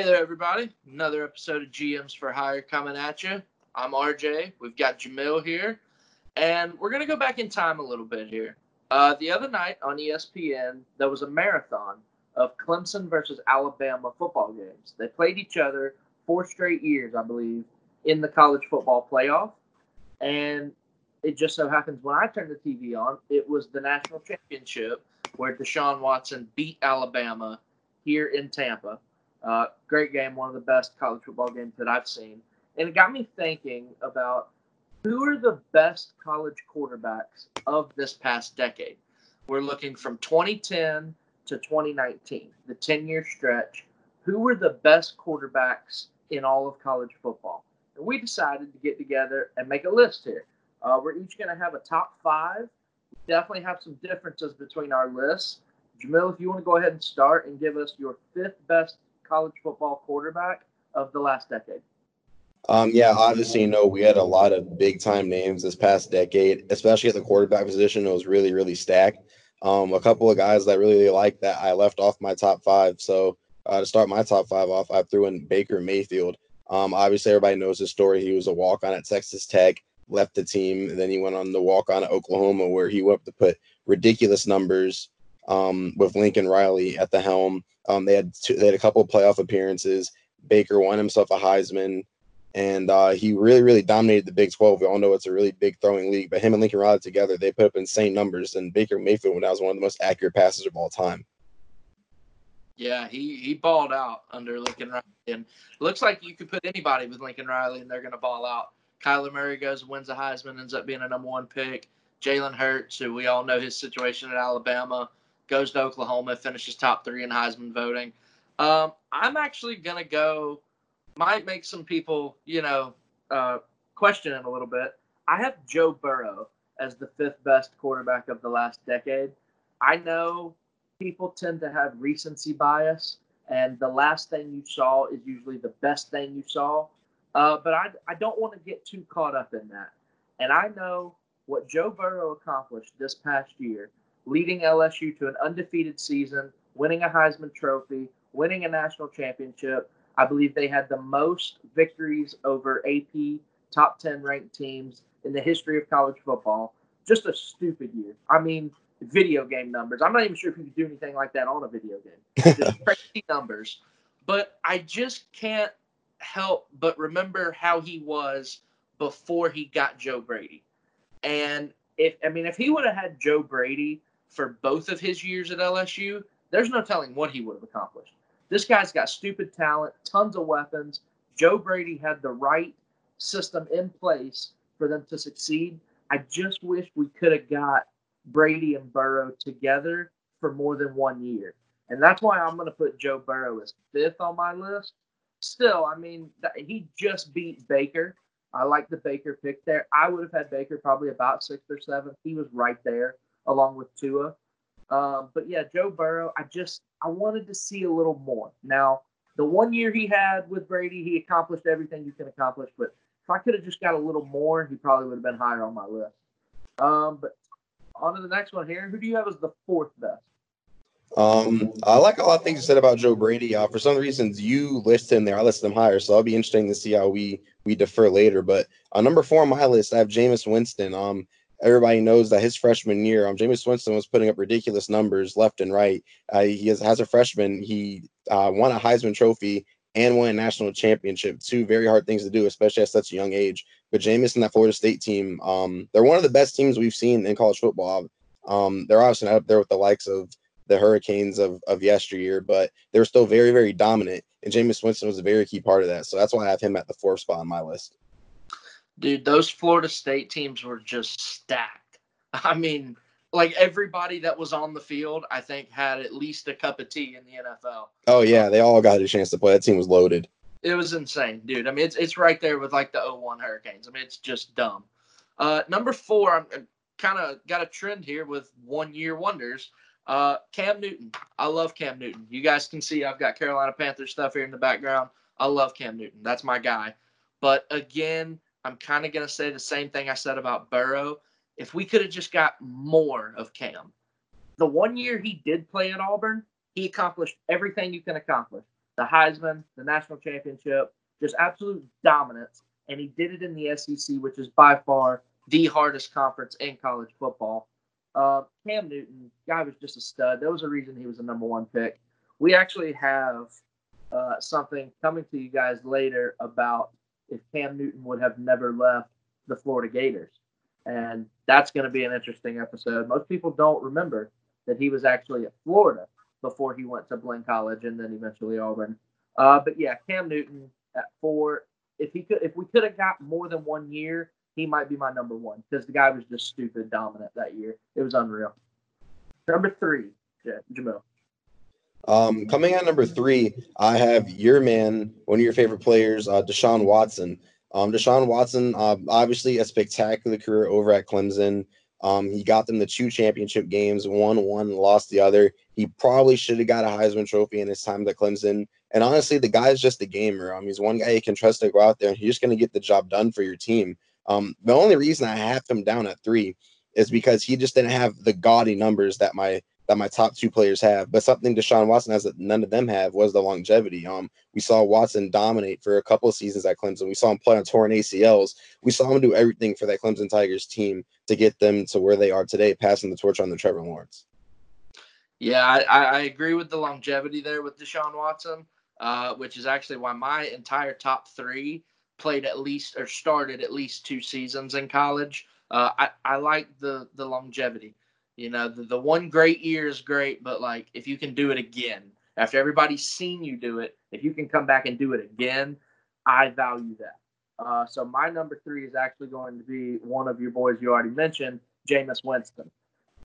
Hey there, everybody. Another episode of GMs for Hire coming at you. I'm RJ. We've got Jamil here. And we're going to go back in time a little bit here. Uh, the other night on ESPN, there was a marathon of Clemson versus Alabama football games. They played each other four straight years, I believe, in the college football playoff. And it just so happens when I turned the TV on, it was the national championship where Deshaun Watson beat Alabama here in Tampa. Uh, great game, one of the best college football games that I've seen. And it got me thinking about who are the best college quarterbacks of this past decade. We're looking from 2010 to 2019, the 10 year stretch. Who were the best quarterbacks in all of college football? And we decided to get together and make a list here. Uh, we're each going to have a top five. We definitely have some differences between our lists. Jamil, if you want to go ahead and start and give us your fifth best college football quarterback of the last decade. Um, yeah, obviously, you know, we had a lot of big time names this past decade, especially at the quarterback position. It was really, really stacked. Um, a couple of guys that really, really like that I left off my top five. So uh, to start my top five off, I threw in Baker Mayfield. Um, obviously, everybody knows his story. He was a walk on at Texas Tech, left the team, and then he went on the walk on at Oklahoma, where he went to put ridiculous numbers um, with Lincoln Riley at the helm. Um, they had two, they had a couple of playoff appearances. Baker won himself a Heisman, and uh, he really really dominated the Big Twelve. We all know it's a really big throwing league, but him and Lincoln Riley together, they put up insane numbers. And Baker Mayfield was one of the most accurate passes of all time. Yeah, he he balled out under Lincoln Riley, and looks like you could put anybody with Lincoln Riley, and they're going to ball out. Kyler Murray goes wins the Heisman, ends up being a number one pick. Jalen Hurts, who we all know his situation at Alabama, goes to Oklahoma, finishes top three in Heisman voting. Um, I'm actually gonna go. Might make some people, you know, uh, question it a little bit. I have Joe Burrow as the fifth best quarterback of the last decade. I know people tend to have recency bias, and the last thing you saw is usually the best thing you saw. Uh, but I, I don't want to get too caught up in that. And I know what Joe Burrow accomplished this past year leading LSU to an undefeated season, winning a Heisman Trophy, winning a national championship. I believe they had the most victories over AP top 10 ranked teams in the history of college football. Just a stupid year. I mean, video game numbers. I'm not even sure if you could do anything like that on a video game. Just crazy numbers. But I just can't help but remember how he was before he got Joe Brady. And if I mean if he would have had Joe Brady for both of his years at LSU, there's no telling what he would have accomplished. This guy's got stupid talent, tons of weapons. Joe Brady had the right system in place for them to succeed. I just wish we could have got Brady and Burrow together for more than one year. And that's why I'm going to put Joe Burrow as fifth on my list. Still, I mean, he just beat Baker. I like the Baker pick there. I would have had Baker probably about sixth or seventh. He was right there along with Tua. Um, but yeah, Joe Burrow, I just I wanted to see a little more. Now, the one year he had with Brady, he accomplished everything you can accomplish. But if I could have just got a little more, he probably would have been higher on my list. Um, but on to the next one here. Who do you have as the fourth best? Um, I like a lot of things you said about Joe Brady. Uh, for some reasons, you listed him there. I listed him higher, so I'll be interesting to see how we we defer later. But uh, number four on my list, I have Jameis Winston. Um, everybody knows that his freshman year, um, Jameis Winston was putting up ridiculous numbers left and right. Uh, he has, as a freshman, he uh, won a Heisman Trophy and won a national championship. Two very hard things to do, especially at such a young age. But Jameis and that Florida State team, um, they're one of the best teams we've seen in college football. Um, they're obviously not up there with the likes of the Hurricanes of, of yesteryear, but they were still very, very dominant. And Jameis Winston was a very key part of that. So that's why I have him at the fourth spot on my list. Dude, those Florida State teams were just stacked. I mean, like everybody that was on the field, I think had at least a cup of tea in the NFL. Oh yeah, they all got a chance to play. That team was loaded. It was insane, dude. I mean, it's it's right there with like the 01 Hurricanes. I mean, it's just dumb. Uh, number four, I'm, kind of got a trend here with one year wonders. Uh, Cam Newton. I love Cam Newton. You guys can see I've got Carolina Panthers stuff here in the background. I love Cam Newton. That's my guy. But again, I'm kind of going to say the same thing I said about Burrow. If we could have just got more of Cam, the one year he did play at Auburn, he accomplished everything you can accomplish the Heisman, the national championship, just absolute dominance. And he did it in the SEC, which is by far the hardest conference in college football. Uh, Cam Newton, guy was just a stud. There was a reason he was a number one pick. We actually have uh, something coming to you guys later about if Cam Newton would have never left the Florida Gators. And that's going to be an interesting episode. Most people don't remember that he was actually at Florida before he went to Blinn College and then eventually Auburn. Uh, but yeah, Cam Newton at four. If he could, if we could have got more than one year, he might be my number one because the guy was just stupid dominant that year. It was unreal. Number three, Jamil. Um, coming at number three, I have your man, one of your favorite players, uh, Deshaun Watson. Um, Deshaun Watson, uh, obviously a spectacular career over at Clemson. Um, he got them the two championship games, won one, lost the other. He probably should have got a Heisman Trophy in his time at Clemson. And honestly, the guy's just a gamer. Um, he's one guy you can trust to go out there and he's just going to get the job done for your team. Um, the only reason I have him down at three is because he just didn't have the gaudy numbers that my that my top two players have. But something Deshaun Watson has that none of them have was the longevity. Um, we saw Watson dominate for a couple of seasons at Clemson. We saw him play on torn ACLs. We saw him do everything for that Clemson Tigers team to get them to where they are today, passing the torch on the Trevor Lawrence. Yeah, I, I agree with the longevity there with Deshaun Watson, uh, which is actually why my entire top three played at least or started at least two seasons in college. Uh, I, I like the the longevity. You know, the, the one great year is great, but like if you can do it again after everybody's seen you do it, if you can come back and do it again, I value that. Uh, so my number three is actually going to be one of your boys you already mentioned, Jameis Winston.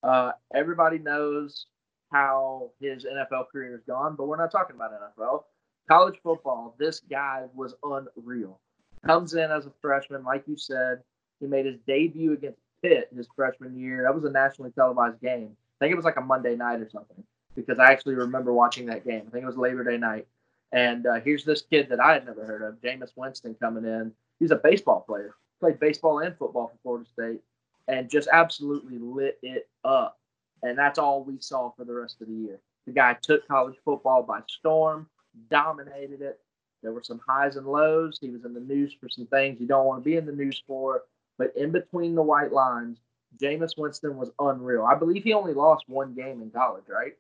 Uh, everybody knows how his NFL career has gone, but we're not talking about NFL. College football, this guy was unreal. Comes in as a freshman, like you said, he made his debut against Pitt his freshman year. That was a nationally televised game. I think it was like a Monday night or something because I actually remember watching that game. I think it was Labor Day night. And uh, here's this kid that I had never heard of, Jameis Winston, coming in. He's a baseball player, played baseball and football for Florida State, and just absolutely lit it up. And that's all we saw for the rest of the year. The guy took college football by storm, dominated it. There were some highs and lows. He was in the news for some things you don't want to be in the news for. But in between the white lines, Jameis Winston was unreal. I believe he only lost one game in college, right?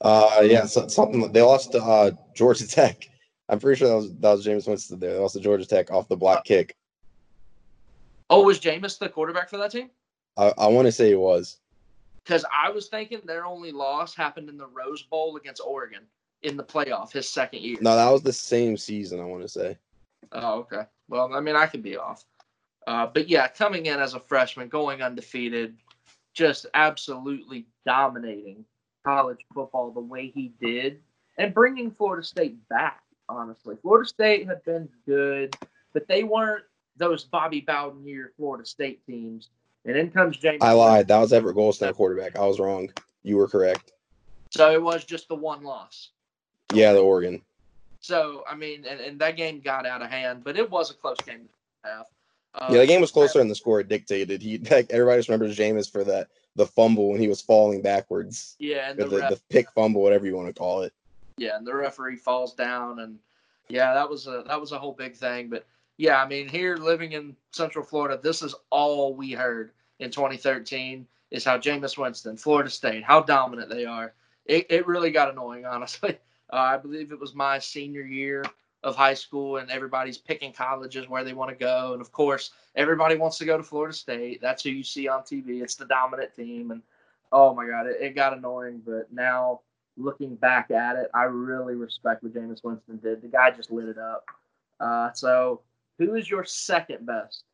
Uh, yeah, so, something they lost to uh, Georgia Tech. I'm pretty sure that was that was Jameis Winston there. They lost to Georgia Tech off the block kick. Oh, was Jameis the quarterback for that team? I, I want to say it was. Because I was thinking their only loss happened in the Rose Bowl against Oregon in the playoff his second year. No, that was the same season. I want to say. Oh, okay. Well, I mean, I could be off. Uh, but yeah, coming in as a freshman, going undefeated, just absolutely dominating college football the way he did, and bringing Florida State back. Honestly, Florida State had been good, but they weren't those Bobby Bowden year Florida State teams. And in comes James. I lied. That was Everett Golson quarterback. I was wrong. You were correct. So it was just the one loss. Yeah, the Oregon. So I mean, and, and that game got out of hand, but it was a close game half. Uh, yeah, the game was closer than the score dictated. He like everybody just remembers Jameis for that the fumble when he was falling backwards. Yeah, and the, the, the, pick fumble, whatever you want to call it. Yeah, and the referee falls down, and yeah, that was a that was a whole big thing. But yeah, I mean, here living in Central Florida, this is all we heard in 2013 is how Jameis Winston, Florida State, how dominant they are. It, it really got annoying, honestly. Uh, I believe it was my senior year of high school and everybody's picking colleges where they want to go. And of course everybody wants to go to florida state. That's who you see on tv it's the dominant team and oh my god it, it got annoying. But now looking back at it i really respect what Jameis winston did. The guy just lit it up. Uh, so who is your second best?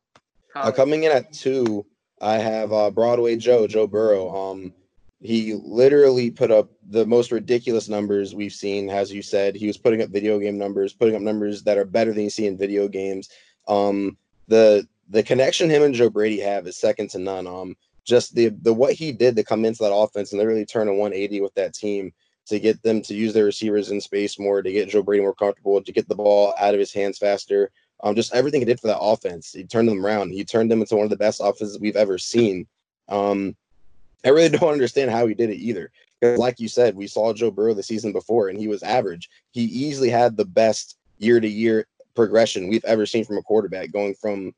Uh, coming in at two i have uh, broadway joe joe burrow. Um he literally put up the most ridiculous numbers we've seen. As you said, he was putting up video game numbers, putting up numbers that are better than you see in video games. Um, the the connection him and Joe Brady have is second to none. Um, just the the what he did to come into that offense and literally turn a 180 with that team to get them to use their receivers in space more, to get Joe Brady more comfortable, to get the ball out of his hands faster. Um, just everything he did for that offense, he turned them around. He turned them into one of the best offenses we've ever seen. Um, I really don't understand how he did it either. Because, like you said, we saw Joe Burrow the season before, and he was average. He easily had the best year to year progression we've ever seen from a quarterback, going from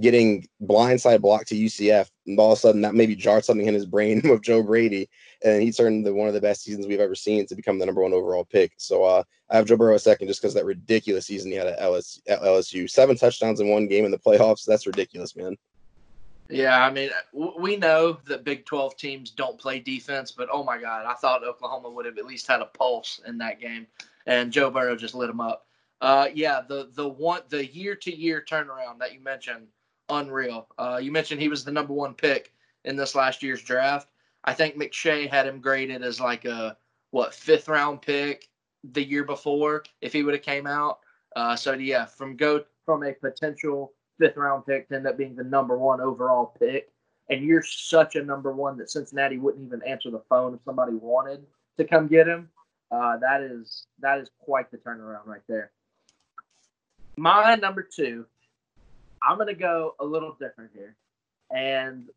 getting blindside blocked to UCF, and all of a sudden that maybe jarred something in his brain with Joe Brady, and he turned into one of the best seasons we've ever seen to become the number one overall pick. So uh, I have Joe Burrow a second just because that ridiculous season he had at LSU, at LSU, seven touchdowns in one game in the playoffs. That's ridiculous, man. Yeah, I mean, we know that Big 12 teams don't play defense, but oh my God, I thought Oklahoma would have at least had a pulse in that game, and Joe Burrow just lit them up. Uh, yeah, the the one the year to year turnaround that you mentioned unreal. Uh, you mentioned he was the number one pick in this last year's draft. I think McShay had him graded as like a what fifth round pick the year before if he would have came out. Uh, so yeah, from go from a potential fifth round pick to end up being the number one overall pick, and you're such a number one that Cincinnati wouldn't even answer the phone if somebody wanted to come get him. Uh, that is that is quite the turnaround right there. My number two I'm gonna go a little different here, and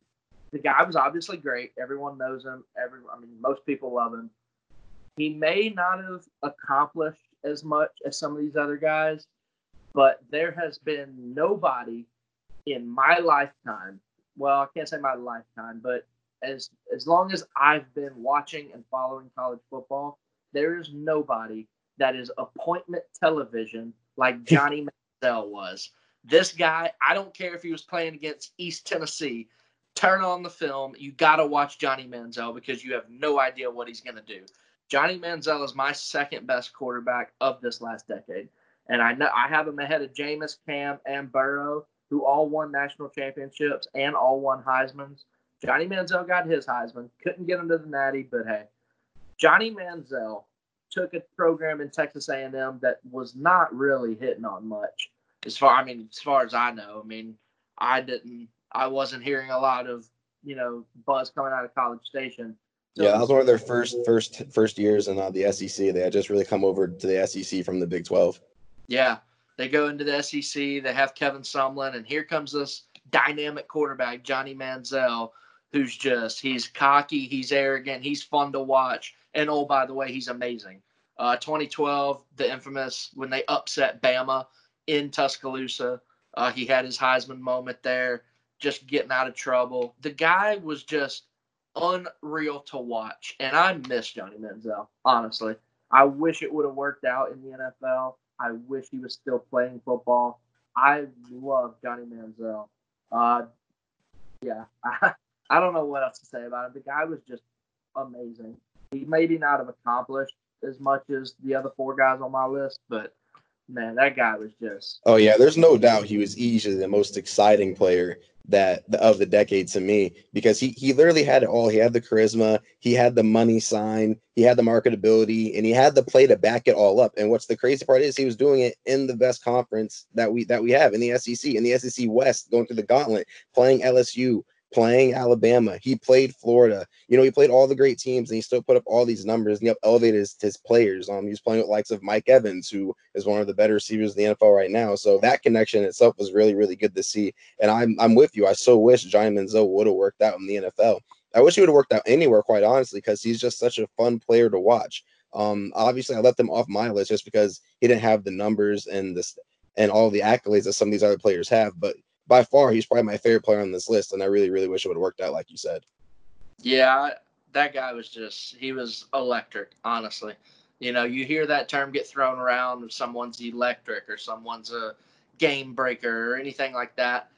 the guy was obviously great. Everyone knows him. Every, I mean, most people love him. He may not have accomplished as much as some of these other guys, but there has been nobody in my lifetime. Well, I can't say my lifetime, but as as long as I've been watching and following college football, there is nobody that is appointment television like Johnny Manziel was. This guy, I don't care if he was playing against East Tennessee. Turn on the film. You got to watch Johnny Manziel because you have no idea what he's going to do. Johnny Manziel is my second best quarterback of this last decade. And I know I have him ahead of Jameis, Cam, and Burrow, who all won national championships and all won Heisman's. Johnny Manziel got his Heisman. Couldn't get him to the Natty, but hey, Johnny Manziel took a program in Texas A&M that was not really hitting on much as far I mean, as far as I know, I mean, I didn't, I wasn't hearing a lot of you know buzz coming out of College Station. So, yeah, that was one of their first first first years in uh, the SEC. They had just really come over to the SEC from the Big Twelve. Yeah, they go into the SEC. They have Kevin Sumlin, and here comes this dynamic quarterback, Johnny Manziel, who's just he's cocky, he's arrogant, he's fun to watch, and oh by the way, he's amazing. Uh, 2012, the infamous when they upset Bama in Tuscaloosa. Uh, he had his Heisman moment there, just getting out of trouble. The guy was just unreal to watch, and I miss Johnny Manziel. Honestly, I wish it would have worked out in the NFL. I wish he was still playing football. I love Johnny Manziel. Uh, yeah, I, I don't know what else to say about him. The guy was just amazing. He maybe not have accomplished as much as the other four guys on my list, but man, that guy was just. Oh yeah, there's no doubt he was easily the most exciting player that of the decade to me because he he literally had it all. He had the charisma, he had the money sign, he had the marketability, and he had the play to back it all up. And what's the crazy part is he was doing it in the best conference that we that we have in the SEC, in the SEC West, going through the gauntlet, playing LSU, playing Alabama. He played Florida. You know, he played all the great teams and he still put up all these numbers and he elevated his, his players. Um, he's playing with likes of Mike Evans, who is one of the better receivers in the NFL right now. So that connection itself was really, really good to see. And I'm I'm with you. I so wish Johnny Manziel would have worked out in the NFL. I wish he would have worked out anywhere, quite honestly, because he's just such a fun player to watch. Um, obviously, I left him off my list just because he didn't have the numbers and this and all the accolades that some of these other players have. But by far he's probably my favorite player on this list, and I really, really wish it would have worked out like you said. Yeah, that guy was just he was electric, honestly. You know, you hear that term get thrown around if someone's electric or someone's a game breaker or anything like that.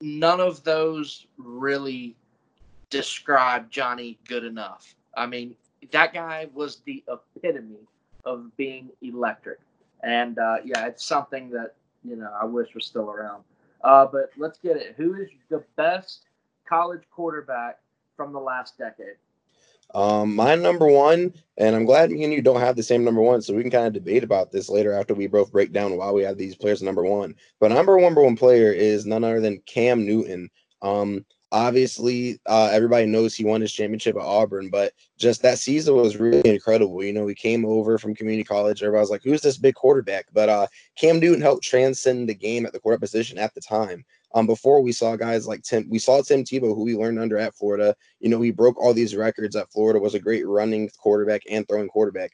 None of those really describe Johnny good enough. I mean, that guy was the epitome of being electric. And uh, yeah, it's something that, you know, I wish was still around. Uh, but let's get it. Who is the best college quarterback from the last decade? Um, my number one, and I'm glad me and you don't have the same number one, so we can kind of debate about this later after we both break down why we have these players number one. But number one, number one player is none other than Cam Newton. Um, obviously uh, everybody knows he won his championship at Auburn, but just that season was really incredible. You know, he came over from community college. Everybody was like, "Who's this big quarterback?" But uh, Cam Newton helped transcend the game at the quarterback position at the time. Um, before we saw guys like Tim, we saw Tim Tebow, who we learned under at Florida. You know, he broke all these records at Florida, was a great running quarterback and throwing quarterback.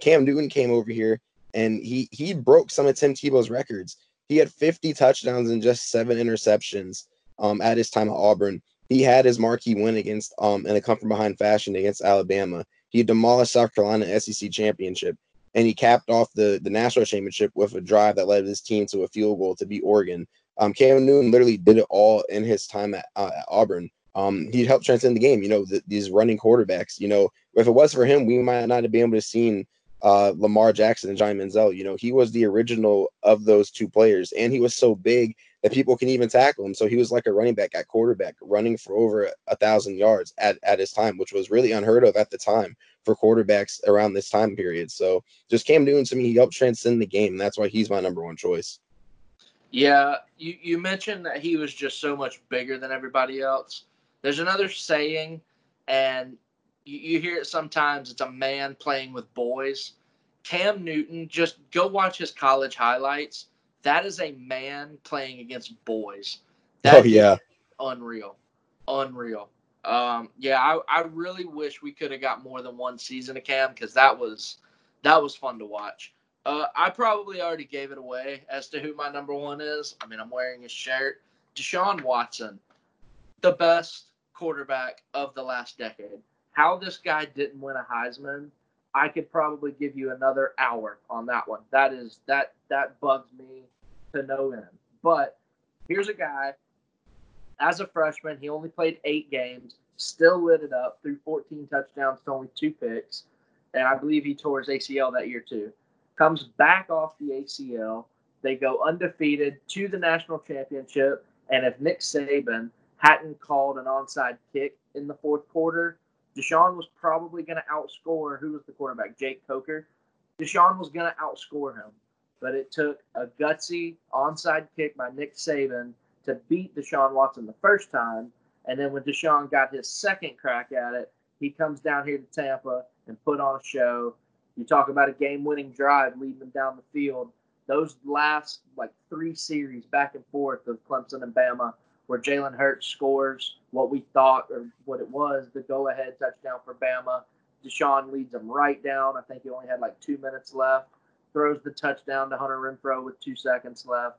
Cam Newton came over here and he he broke some of Tim Tebow's records. He had 50 touchdowns and just seven interceptions um, at his time at Auburn. He had his marquee win against um, in a come from behind fashion against Alabama. He demolished South Carolina SEC championship, and he capped off the the national championship with a drive that led his team to a field goal to beat Oregon. Um, Cam Newton literally did it all in his time at, uh, at Auburn. Um, he helped transcend the game. You know, the, these running quarterbacks. You know, if it was for him, we might not have been able to seen uh, Lamar Jackson and Johnny Manziel. You know, he was the original of those two players, and he was so big that people can even tackle him. So he was like a running back at quarterback, running for over a thousand yards at, at his time, which was really unheard of at the time for quarterbacks around this time period. So just Cam Newton to me, he helped transcend the game. That's why he's my number one choice. Yeah, you, you mentioned that he was just so much bigger than everybody else. There's another saying, and you, you hear it sometimes. It's a man playing with boys. Cam Newton, just go watch his college highlights that is a man playing against boys. That oh yeah, unreal, unreal. Um, yeah, I, I really wish we could have got more than one season of Cam because that was that was fun to watch. Uh, I probably already gave it away as to who my number one is. I mean, I'm wearing his shirt. Deshaun Watson, the best quarterback of the last decade. How this guy didn't win a Heisman, I could probably give you another hour on that one. That is that that bugs me to no end. But here's a guy, as a freshman, he only played eight games, still lit it up, threw 14 touchdowns to only two picks. And I believe he tore his ACL that year too. Comes back off the ACL. They go undefeated to the national championship. And if Nick Saban hadn't called an onside kick in the fourth quarter, Deshaun was probably going to outscore who was the quarterback? Jake Coker. Deshaun was going to outscore him but it took a gutsy onside kick by Nick Saban to beat Deshaun Watson the first time. And then when Deshaun got his second crack at it, he comes down here to Tampa and put on a show. You talk about a game winning drive leading them down the field. Those last like three series back and forth of Clemson and Bama, where Jalen Hurts scores what we thought or what it was the go ahead touchdown for Bama. Deshaun leads them right down. I think he only had like two minutes left throws the touchdown to Hunter Renfrow with two seconds left.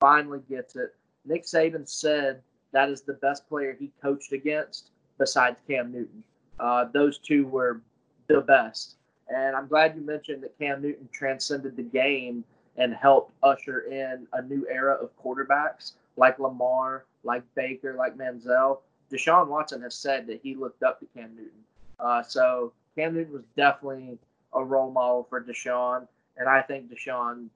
Finally gets it. Nick Saban said that is the best player he coached against besides Cam Newton. Uh, those two were the best. And I'm glad you mentioned that Cam Newton transcended the game and helped usher in a new era of quarterbacks like Lamar, like Baker, like Manziel. Deshaun Watson has said that he looked up to Cam Newton. Uh, so Cam Newton was definitely a role model for Deshaun. And I think Deshaun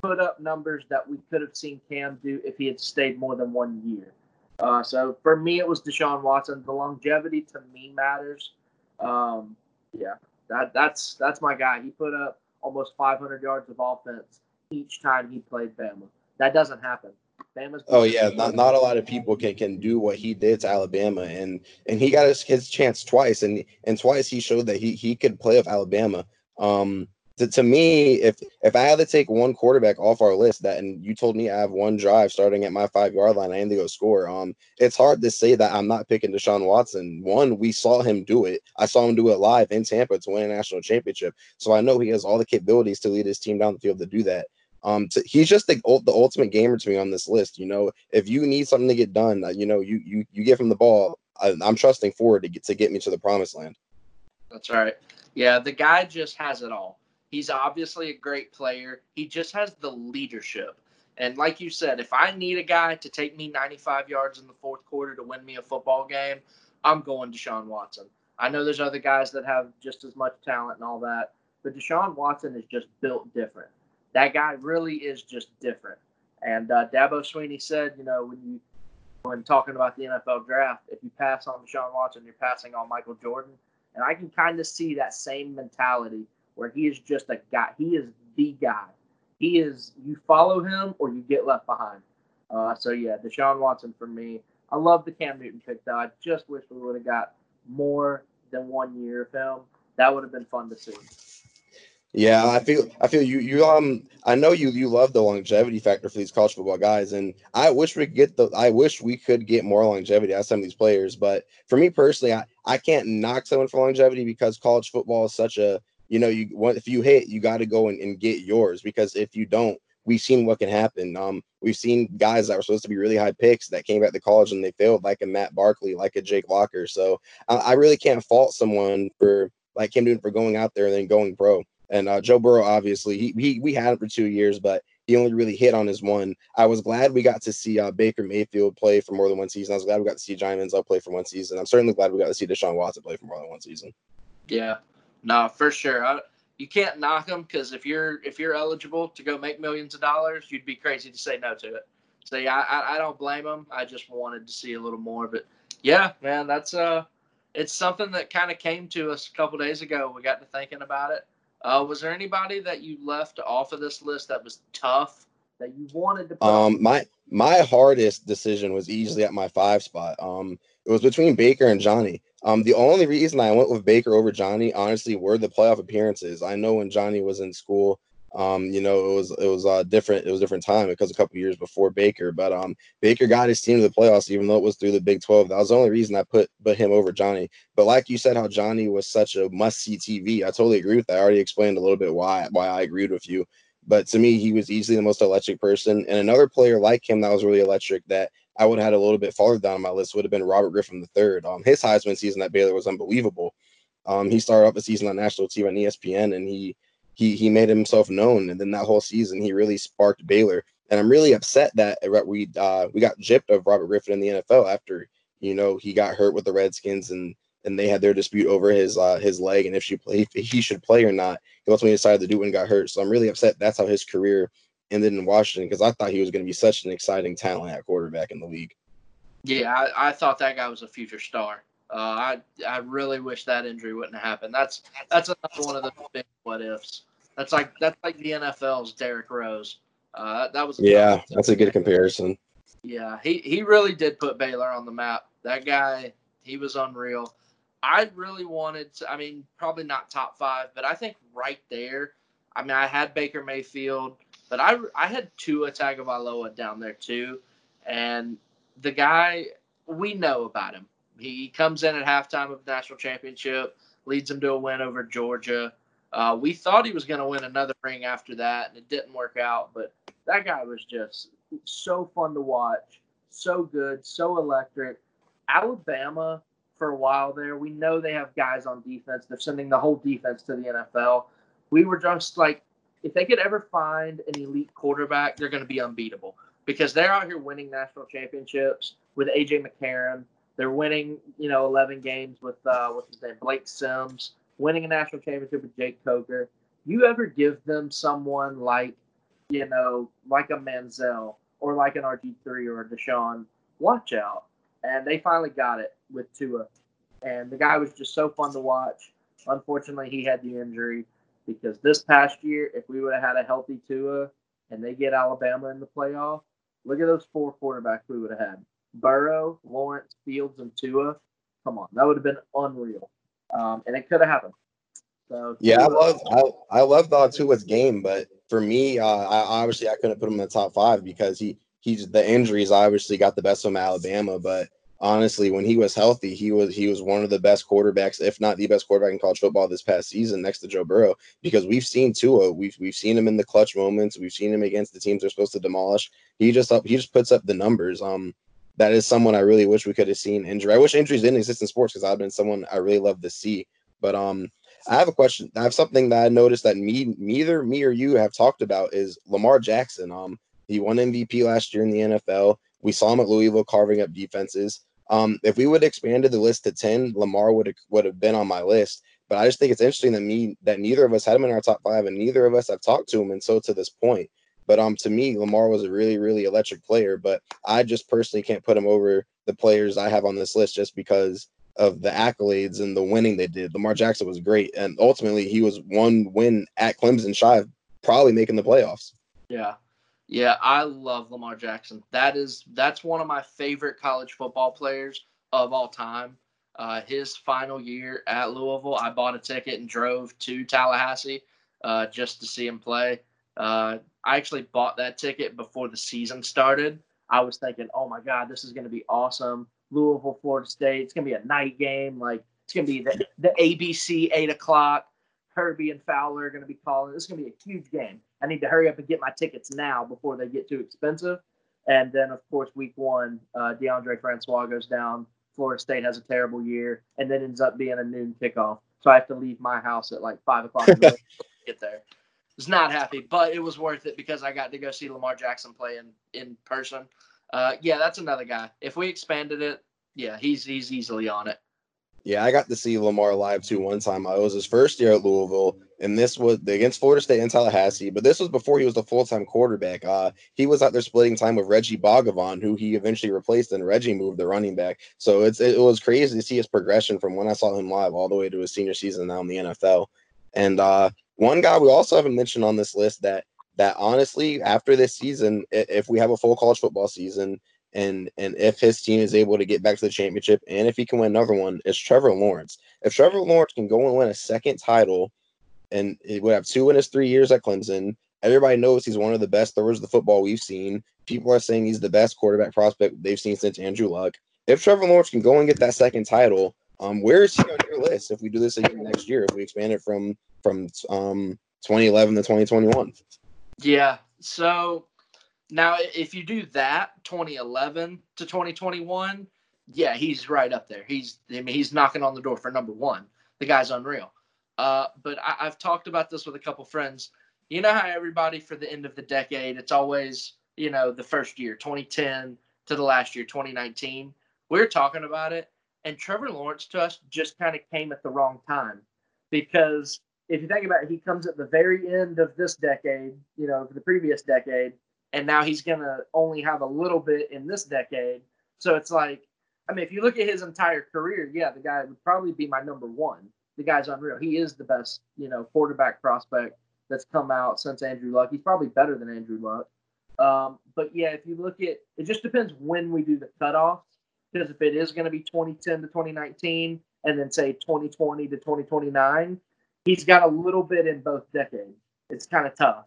put up numbers that we could have seen Cam do if he had stayed more than one year. Uh, so for me, it was Deshaun Watson. The longevity to me matters. Um, yeah, that that's that's my guy. He put up almost 500 yards of offense each time he played Bama. That doesn't happen. Bama's oh yeah, not, not a lot of people can can do what he did to Alabama, and and he got his, his chance twice, and and twice he showed that he he could play with Alabama. Um, to, to me, if if I had to take one quarterback off our list, that and you told me I have one drive starting at my five yard line, I need to go score. Um, it's hard to say that I'm not picking Deshaun Watson. One, we saw him do it. I saw him do it live in Tampa to win a national championship, so I know he has all the capabilities to lead his team down the field to do that. Um, to, he's just the the ultimate gamer to me on this list. You know, if you need something to get done, you know, you you you give him the ball. I, I'm trusting Ford to get to get me to the promised land. That's right. Yeah, the guy just has it all. He's obviously a great player. He just has the leadership. And like you said, if I need a guy to take me 95 yards in the fourth quarter to win me a football game, I'm going to Deshaun Watson. I know there's other guys that have just as much talent and all that, but Deshaun Watson is just built different. That guy really is just different. And uh, Dabo Swinney said, you know, when you when talking about the NFL draft, if you pass on Deshaun Watson, you're passing on Michael Jordan. And I can kind of see that same mentality where he is just a guy. He is the guy. He is. You follow him or you get left behind. Uh, so yeah, Deshaun Watson for me. I love the Cam Newton pick though. I just wish we would have got more than one year of him. That would have been fun to see. Yeah, I feel I feel you you um I know you you love the longevity factor for these college football guys, and I wish we could get the I wish we could get more longevity out of some of these players. But for me personally, I, I can't knock someone for longevity because college football is such a you know you if you hit you got to go and, and get yours because if you don't, we've seen what can happen. Um, we've seen guys that were supposed to be really high picks that came back to college and they failed, like a Matt Barkley, like a Jake Locker. So I, I really can't fault someone for like him doing for going out there and then going pro. And uh, Joe Burrow, obviously, he, he we had him for two years, but he only really hit on his one. I was glad we got to see uh, Baker Mayfield play for more than one season. I was glad we got to see Johnny Manziel play for one season. I'm certainly glad we got to see Deshaun Watson play for more than one season. Yeah, no, for sure. I, you can't knock them because if you're if you're eligible to go make millions of dollars, you'd be crazy to say no to it. So yeah, I, I don't blame them. I just wanted to see a little more, but yeah, man, that's uh, it's something that kind of came to us a couple days ago. We got to thinking about it uh, was there anybody that you left off of this list that was tough that you wanted to? um, my my hardest decision was easily at my five spot. Um, it was between Baker and Johnny. Um, the only reason I went with Baker over Johnny, honestly, were the playoff appearances. I know when Johnny was in school, um, you know, it was it was uh different. It was a different time because a couple years before Baker, but um, Baker got his team to the playoffs, even though it was through the Big Twelve. That was the only reason I put put him over Johnny. But like you said, how Johnny was such a must see TV. I totally agree with that. I already explained a little bit why why I agreed with you. But to me, he was easily the most electric person. And another player like him that was really electric that I would have had a little bit farther down on my list would have been Robert Griffin III. Um, his Heisman season at Baylor was unbelievable. Um, he started off the season on national TV on ESPN, and he he he made himself known, and then that whole season he really sparked Baylor. And I'm really upset that we uh, we got gypped of Robert Griffin in the NFL after you know he got hurt with the Redskins and and they had their dispute over his uh, his leg and if she play, if he should play or not. He ultimately decided to do it and got hurt. So I'm really upset. That's how his career ended in Washington because I thought he was going to be such an exciting talent at quarterback in the league. Yeah, I, I thought that guy was a future star. Uh, I I really wish that injury wouldn't have happened. That's that's another one of the big what ifs. That's like that's like the NFL's Derrick Rose. Uh, that, that was yeah, that's a good comparison. Yeah, he he really did put Baylor on the map. That guy, he was unreal. I really wanted to. I mean, probably not top five, but I think right there. I mean, I had Baker Mayfield, but I I had Tua Tagovailoa down there too, and the guy we know about him. He comes in at halftime of the national championship, leads them to a win over Georgia. Uh, we thought he was going to win another ring after that, and it didn't work out. But that guy was just so fun to watch, so good, so electric. Alabama, for a while there, we know they have guys on defense. They're sending the whole defense to the NFL. We were just like, if they could ever find an elite quarterback, they're going to be unbeatable because they're out here winning national championships with AJ McCarron. They're winning, you know, 11 games with uh, what's his name, Blake Sims winning a national championship with Jake Coker. You ever give them someone like, you know, like a Manziel or like an RG3 or a Deshaun, watch out. And they finally got it with Tua. And the guy was just so fun to watch. Unfortunately, he had the injury because this past year, if we would have had a healthy Tua and they get Alabama in the playoff, look at those four quarterbacks we would have had. Burrow, Lawrence, Fields, and Tua. Come on, that would have been unreal um, and it could have happened. So yeah, I love I, I love the Tua's game, but for me, uh, I obviously I couldn't put him in the top five because he he's the injuries obviously got the best of him Alabama, but honestly, when he was healthy, he was he was one of the best quarterbacks, if not the best quarterback in college football this past season, next to Joe Burrow. Because we've seen Tua, we've we've seen him in the clutch moments, we've seen him against the teams they're supposed to demolish. He just up he just puts up the numbers. Um, that is someone I really wish we could have seen injury. I wish injuries didn't exist in sports because I've been someone I really love to see. But um, I have a question. I have something that I noticed that me, neither me or you have talked about is Lamar Jackson. Um, he won MVP last year in the NFL. We saw him at Louisville carving up defenses. Um, if we would have expanded the list to ten, Lamar would have would have been on my list. But I just think it's interesting that me that neither of us had him in our top five, and neither of us have talked to him. And so to this point, but um, to me, Lamar was a really, really electric player. But I just personally can't put him over the players I have on this list just because of the accolades and the winning they did. Lamar Jackson was great, and ultimately he was one win at Clemson shy of probably making the playoffs. Yeah, yeah, I love Lamar Jackson. That is that's one of my favorite college football players of all time. Uh, his final year at Louisville, I bought a ticket and drove to Tallahassee uh, just to see him play. Uh, I actually bought that ticket before the season started. I was thinking, oh my God, this is going to be awesome. Louisville, Florida State. It's going to be a night game. Like, it's going to be the, the ABC 8 o'clock. Kirby and Fowler are going to be calling. This is going to be a huge game. I need to hurry up and get my tickets now before they get too expensive. And then, of course, week one, uh, Deondre Francois goes down. Florida State has a terrible year, and then ends up being a noon kickoff. So I have to leave my house at like five o'clock to get there. Was not happy, but it was worth it because I got to go see Lamar Jackson play in in person. Uh, yeah, that's another guy. If we expanded it, yeah, he's he's easily on it. Yeah, I got to see Lamar live too one time. I was his first year at Louisville, and this was against Florida State and Tallahassee. But this was before he was the full time quarterback. Uh, he was out there splitting time with Reggie Bonnafon, who he eventually replaced, and Reggie moved the running back. So it's it was crazy to see his progression from when I saw him live all the way to his senior season now in the NFL. And uh, one guy we also haven't mentioned on this list that that honestly, after this season, if we have a full college football season, and and if his team is able to get back to the championship and if he can win another one, it's Trevor Lawrence. If Trevor Lawrence can go and win a second title, and he would have two in his three years at Clemson, everybody knows he's one of the best throwers of the football we've seen. People are saying he's the best quarterback prospect they've seen since Andrew Luck. If Trevor Lawrence can go and get that second title, um, where is he on your list if we do this again next year? If we expand it from from um 2011 to 2021? Yeah. So now, if you do that 2011 to 2021, yeah, he's right up there. He's I mean he's knocking on the door for number one. The guy's unreal. Uh, but I, have talked about this with a couple friends. You know how everybody for the end of the decade, it's always you know the first year, 2010 to the last year, 2019. We are talking about it, and Trevor Lawrence to us just kind of came at the wrong time because if you think about it, he comes at the very end of this decade, you know, the previous decade, and now he's gonna only have a little bit in this decade. So it's like, I mean, if you look at his entire career, yeah, the guy would probably be my number one. The guy's unreal. He is the best, you know, quarterback prospect that's come out since Andrew Luck. He's probably better than Andrew Luck. Um, but yeah, if you look at it, just depends when we do the cutoffs. Because if it is going to be 2010 to 2019, and then say 2020 to 2029, he's got a little bit in both decades. It's kind of tough.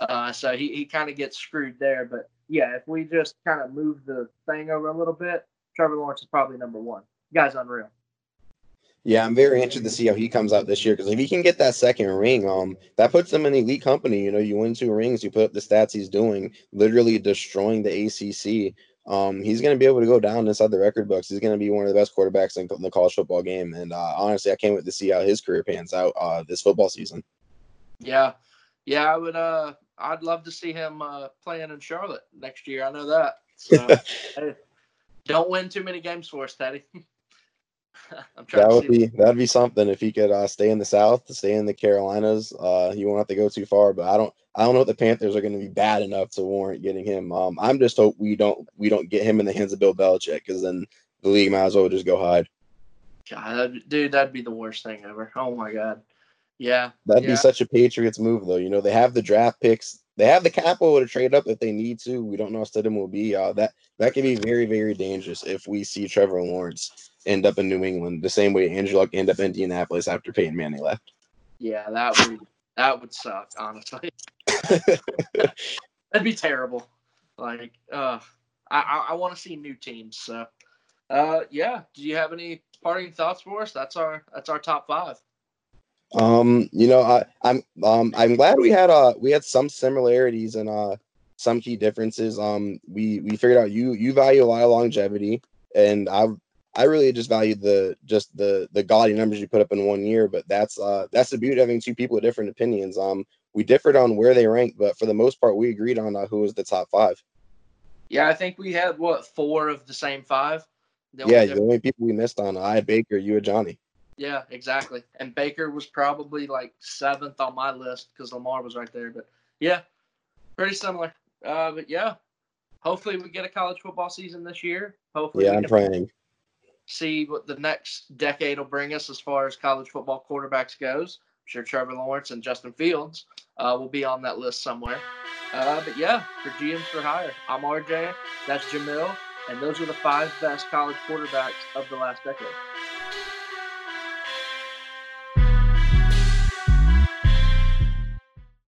Uh, so he, he kind of gets screwed there. But yeah, if we just kind of move the thing over a little bit, Trevor Lawrence is probably number one. The guy's unreal. Yeah, I'm very interested to see how he comes out this year because if he can get that second ring, um, that puts him in elite company. You know, you win two rings, you put up the stats he's doing, literally destroying the ACC. Um, he's going to be able to go down inside the record books. He's going to be one of the best quarterbacks in the college football game. And uh, honestly, I can't wait to see how his career pans out uh, this football season. Yeah, yeah, I would. Uh, I'd love to see him uh, playing in Charlotte next year. I know that. So, hey, don't win too many games for us, Teddy. that would be that'd be something if he could uh, stay in the South, stay in the Carolinas. Uh, he won't have to go too far. But I don't, I don't know if the Panthers are going to be bad enough to warrant getting him. Um, I'm just hope we don't we don't get him in the hands of Bill Belichick because then the league might as well just go hide. God, dude, that'd be the worst thing ever. Oh my God. Yeah. That'd yeah. be such a Patriots move, though. You know, they have the draft picks. They have the capital to trade up if they need to. We don't know how Stidham will be. Uh, that that could be very, very dangerous if we see Trevor Lawrence end up in New England the same way Andrew Luck end up in Indianapolis after Peyton Manning left. Yeah, that would that would suck, honestly. That'd be terrible. Like, uh, I I, I want to see new teams. So, uh, yeah. Do you have any parting thoughts for us? That's our that's our top five. Um, you know, I, I'm um I'm glad we had uh we had some similarities and uh some key differences. Um, we we figured out you you value a lot of longevity, and I I really just valued the just the the gaudy numbers you put up in one year. But that's uh that's the beauty of having two people with different opinions. Um, we differed on where they ranked, but for the most part, we agreed on uh, who was the top five. Yeah, I think we had what four of the same five. The yeah, the only people we missed on I had Baker, you had Johnny. Yeah, exactly. And Baker was probably like seventh on my list because Lamar was right there. But yeah, pretty similar. Uh, but yeah, hopefully we get a college football season this year. Hopefully, yeah, I'm praying. See what the next decade will bring us as far as college football quarterbacks goes. I'm sure Trevor Lawrence and Justin Fields uh, will be on that list somewhere. Uh, but yeah, for GMs for Hire, I'm RJ. That's Jamil, and those are the five best college quarterbacks of the last decade.